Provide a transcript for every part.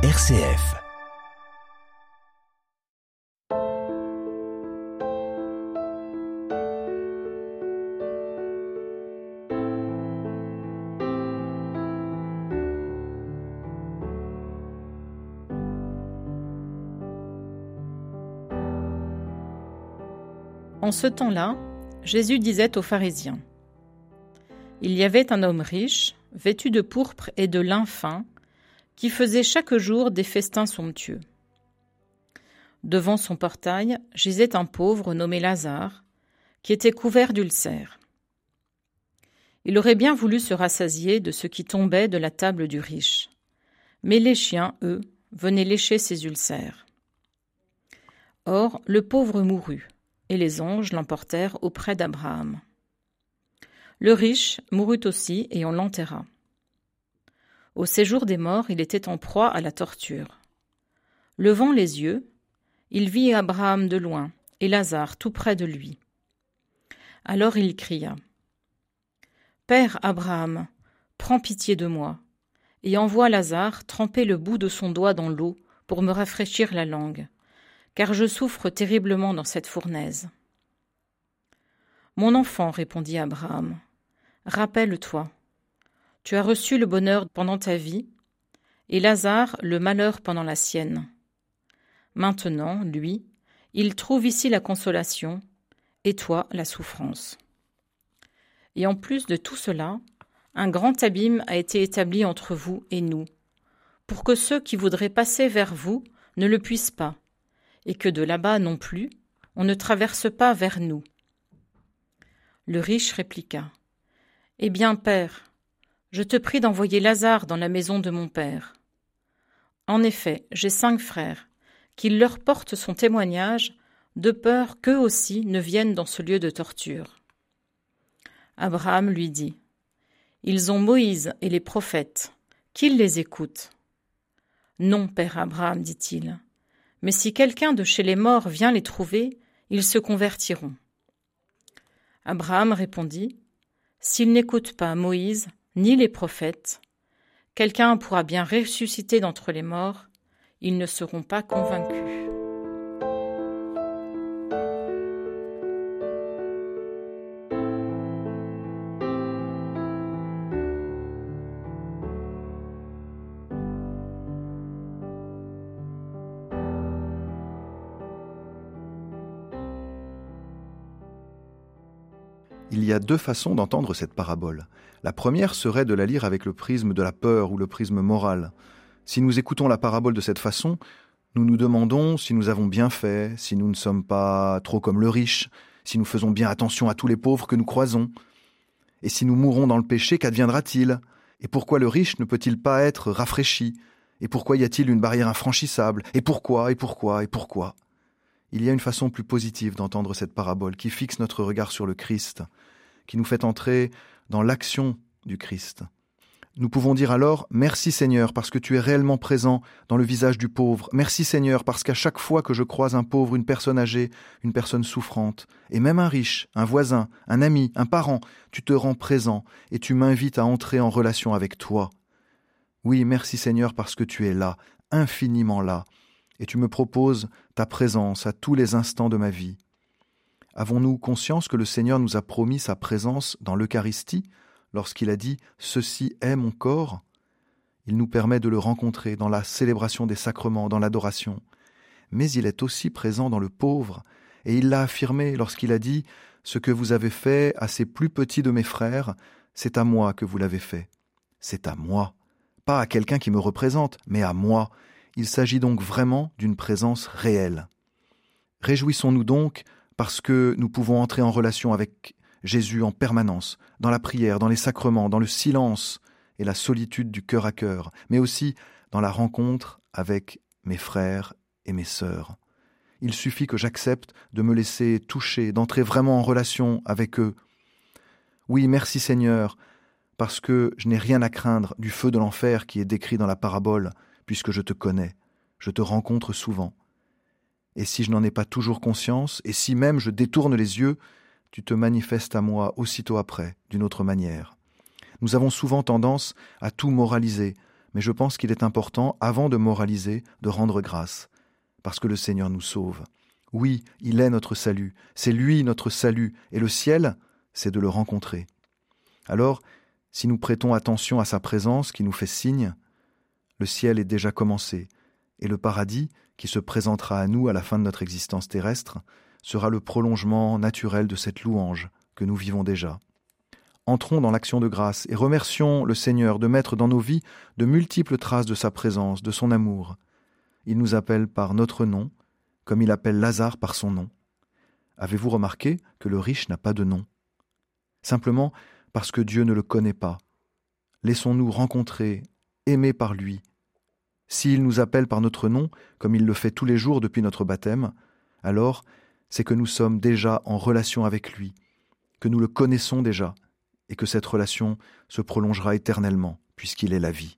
RCF. En ce temps-là, Jésus disait aux pharisiens Il y avait un homme riche, vêtu de pourpre et de lin fin, qui faisait chaque jour des festins somptueux. Devant son portail gisait un pauvre nommé Lazare, qui était couvert d'ulcères. Il aurait bien voulu se rassasier de ce qui tombait de la table du riche, mais les chiens, eux, venaient lécher ses ulcères. Or, le pauvre mourut, et les anges l'emportèrent auprès d'Abraham. Le riche mourut aussi, et on l'enterra. Au séjour des morts, il était en proie à la torture. Levant les yeux, il vit Abraham de loin et Lazare tout près de lui. Alors il cria Père Abraham, prends pitié de moi, et envoie Lazare tremper le bout de son doigt dans l'eau pour me rafraîchir la langue, car je souffre terriblement dans cette fournaise. Mon enfant, répondit Abraham, rappelle-toi, tu as reçu le bonheur pendant ta vie, et Lazare le malheur pendant la sienne. Maintenant, lui, il trouve ici la consolation, et toi la souffrance. Et en plus de tout cela, un grand abîme a été établi entre vous et nous, pour que ceux qui voudraient passer vers vous ne le puissent pas, et que de là-bas non plus, on ne traverse pas vers nous. Le riche répliqua. Eh bien, père, je te prie d'envoyer Lazare dans la maison de mon père. En effet, j'ai cinq frères, qu'il leur porte son témoignage, de peur qu'eux aussi ne viennent dans ce lieu de torture. Abraham lui dit Ils ont Moïse et les prophètes, qu'ils les écoutent. Non, père Abraham, dit-il, mais si quelqu'un de chez les morts vient les trouver, ils se convertiront. Abraham répondit S'ils n'écoutent pas Moïse, ni les prophètes. Quelqu'un pourra bien ressusciter d'entre les morts, ils ne seront pas convaincus. Il y a deux façons d'entendre cette parabole. La première serait de la lire avec le prisme de la peur ou le prisme moral. Si nous écoutons la parabole de cette façon, nous nous demandons si nous avons bien fait, si nous ne sommes pas trop comme le riche, si nous faisons bien attention à tous les pauvres que nous croisons. Et si nous mourons dans le péché, qu'adviendra-t-il? Et pourquoi le riche ne peut-il pas être rafraîchi? Et pourquoi y a-t-il une barrière infranchissable? Et pourquoi? Et pourquoi? Et pourquoi? Il y a une façon plus positive d'entendre cette parabole qui fixe notre regard sur le Christ, qui nous fait entrer dans l'action du Christ. Nous pouvons dire alors Merci Seigneur parce que tu es réellement présent dans le visage du pauvre. Merci Seigneur parce qu'à chaque fois que je croise un pauvre, une personne âgée, une personne souffrante, et même un riche, un voisin, un ami, un parent, tu te rends présent et tu m'invites à entrer en relation avec toi. Oui, merci Seigneur parce que tu es là, infiniment là, et tu me proposes ta présence à tous les instants de ma vie. Avons-nous conscience que le Seigneur nous a promis sa présence dans l'Eucharistie lorsqu'il a dit Ceci est mon corps Il nous permet de le rencontrer dans la célébration des sacrements, dans l'adoration. Mais il est aussi présent dans le pauvre, et il l'a affirmé lorsqu'il a dit Ce que vous avez fait à ces plus petits de mes frères, c'est à moi que vous l'avez fait. C'est à moi. Pas à quelqu'un qui me représente, mais à moi, il s'agit donc vraiment d'une présence réelle. Réjouissons-nous donc parce que nous pouvons entrer en relation avec Jésus en permanence, dans la prière, dans les sacrements, dans le silence et la solitude du cœur à cœur, mais aussi dans la rencontre avec mes frères et mes sœurs. Il suffit que j'accepte de me laisser toucher, d'entrer vraiment en relation avec eux. Oui, merci Seigneur, parce que je n'ai rien à craindre du feu de l'enfer qui est décrit dans la parabole, puisque je te connais, je te rencontre souvent. Et si je n'en ai pas toujours conscience, et si même je détourne les yeux, tu te manifestes à moi aussitôt après, d'une autre manière. Nous avons souvent tendance à tout moraliser, mais je pense qu'il est important, avant de moraliser, de rendre grâce, parce que le Seigneur nous sauve. Oui, il est notre salut, c'est lui notre salut, et le ciel, c'est de le rencontrer. Alors, si nous prêtons attention à sa présence qui nous fait signe, le ciel est déjà commencé, et le paradis, qui se présentera à nous à la fin de notre existence terrestre, sera le prolongement naturel de cette louange que nous vivons déjà. Entrons dans l'action de grâce et remercions le Seigneur de mettre dans nos vies de multiples traces de sa présence, de son amour. Il nous appelle par notre nom, comme il appelle Lazare par son nom. Avez-vous remarqué que le riche n'a pas de nom? Simplement parce que Dieu ne le connaît pas. Laissons-nous rencontrer, aimer par lui. S'il nous appelle par notre nom, comme il le fait tous les jours depuis notre baptême, alors c'est que nous sommes déjà en relation avec lui, que nous le connaissons déjà, et que cette relation se prolongera éternellement, puisqu'il est la vie.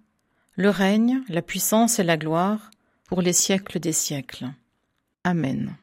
le règne, la puissance et la gloire pour les siècles des siècles. Amen.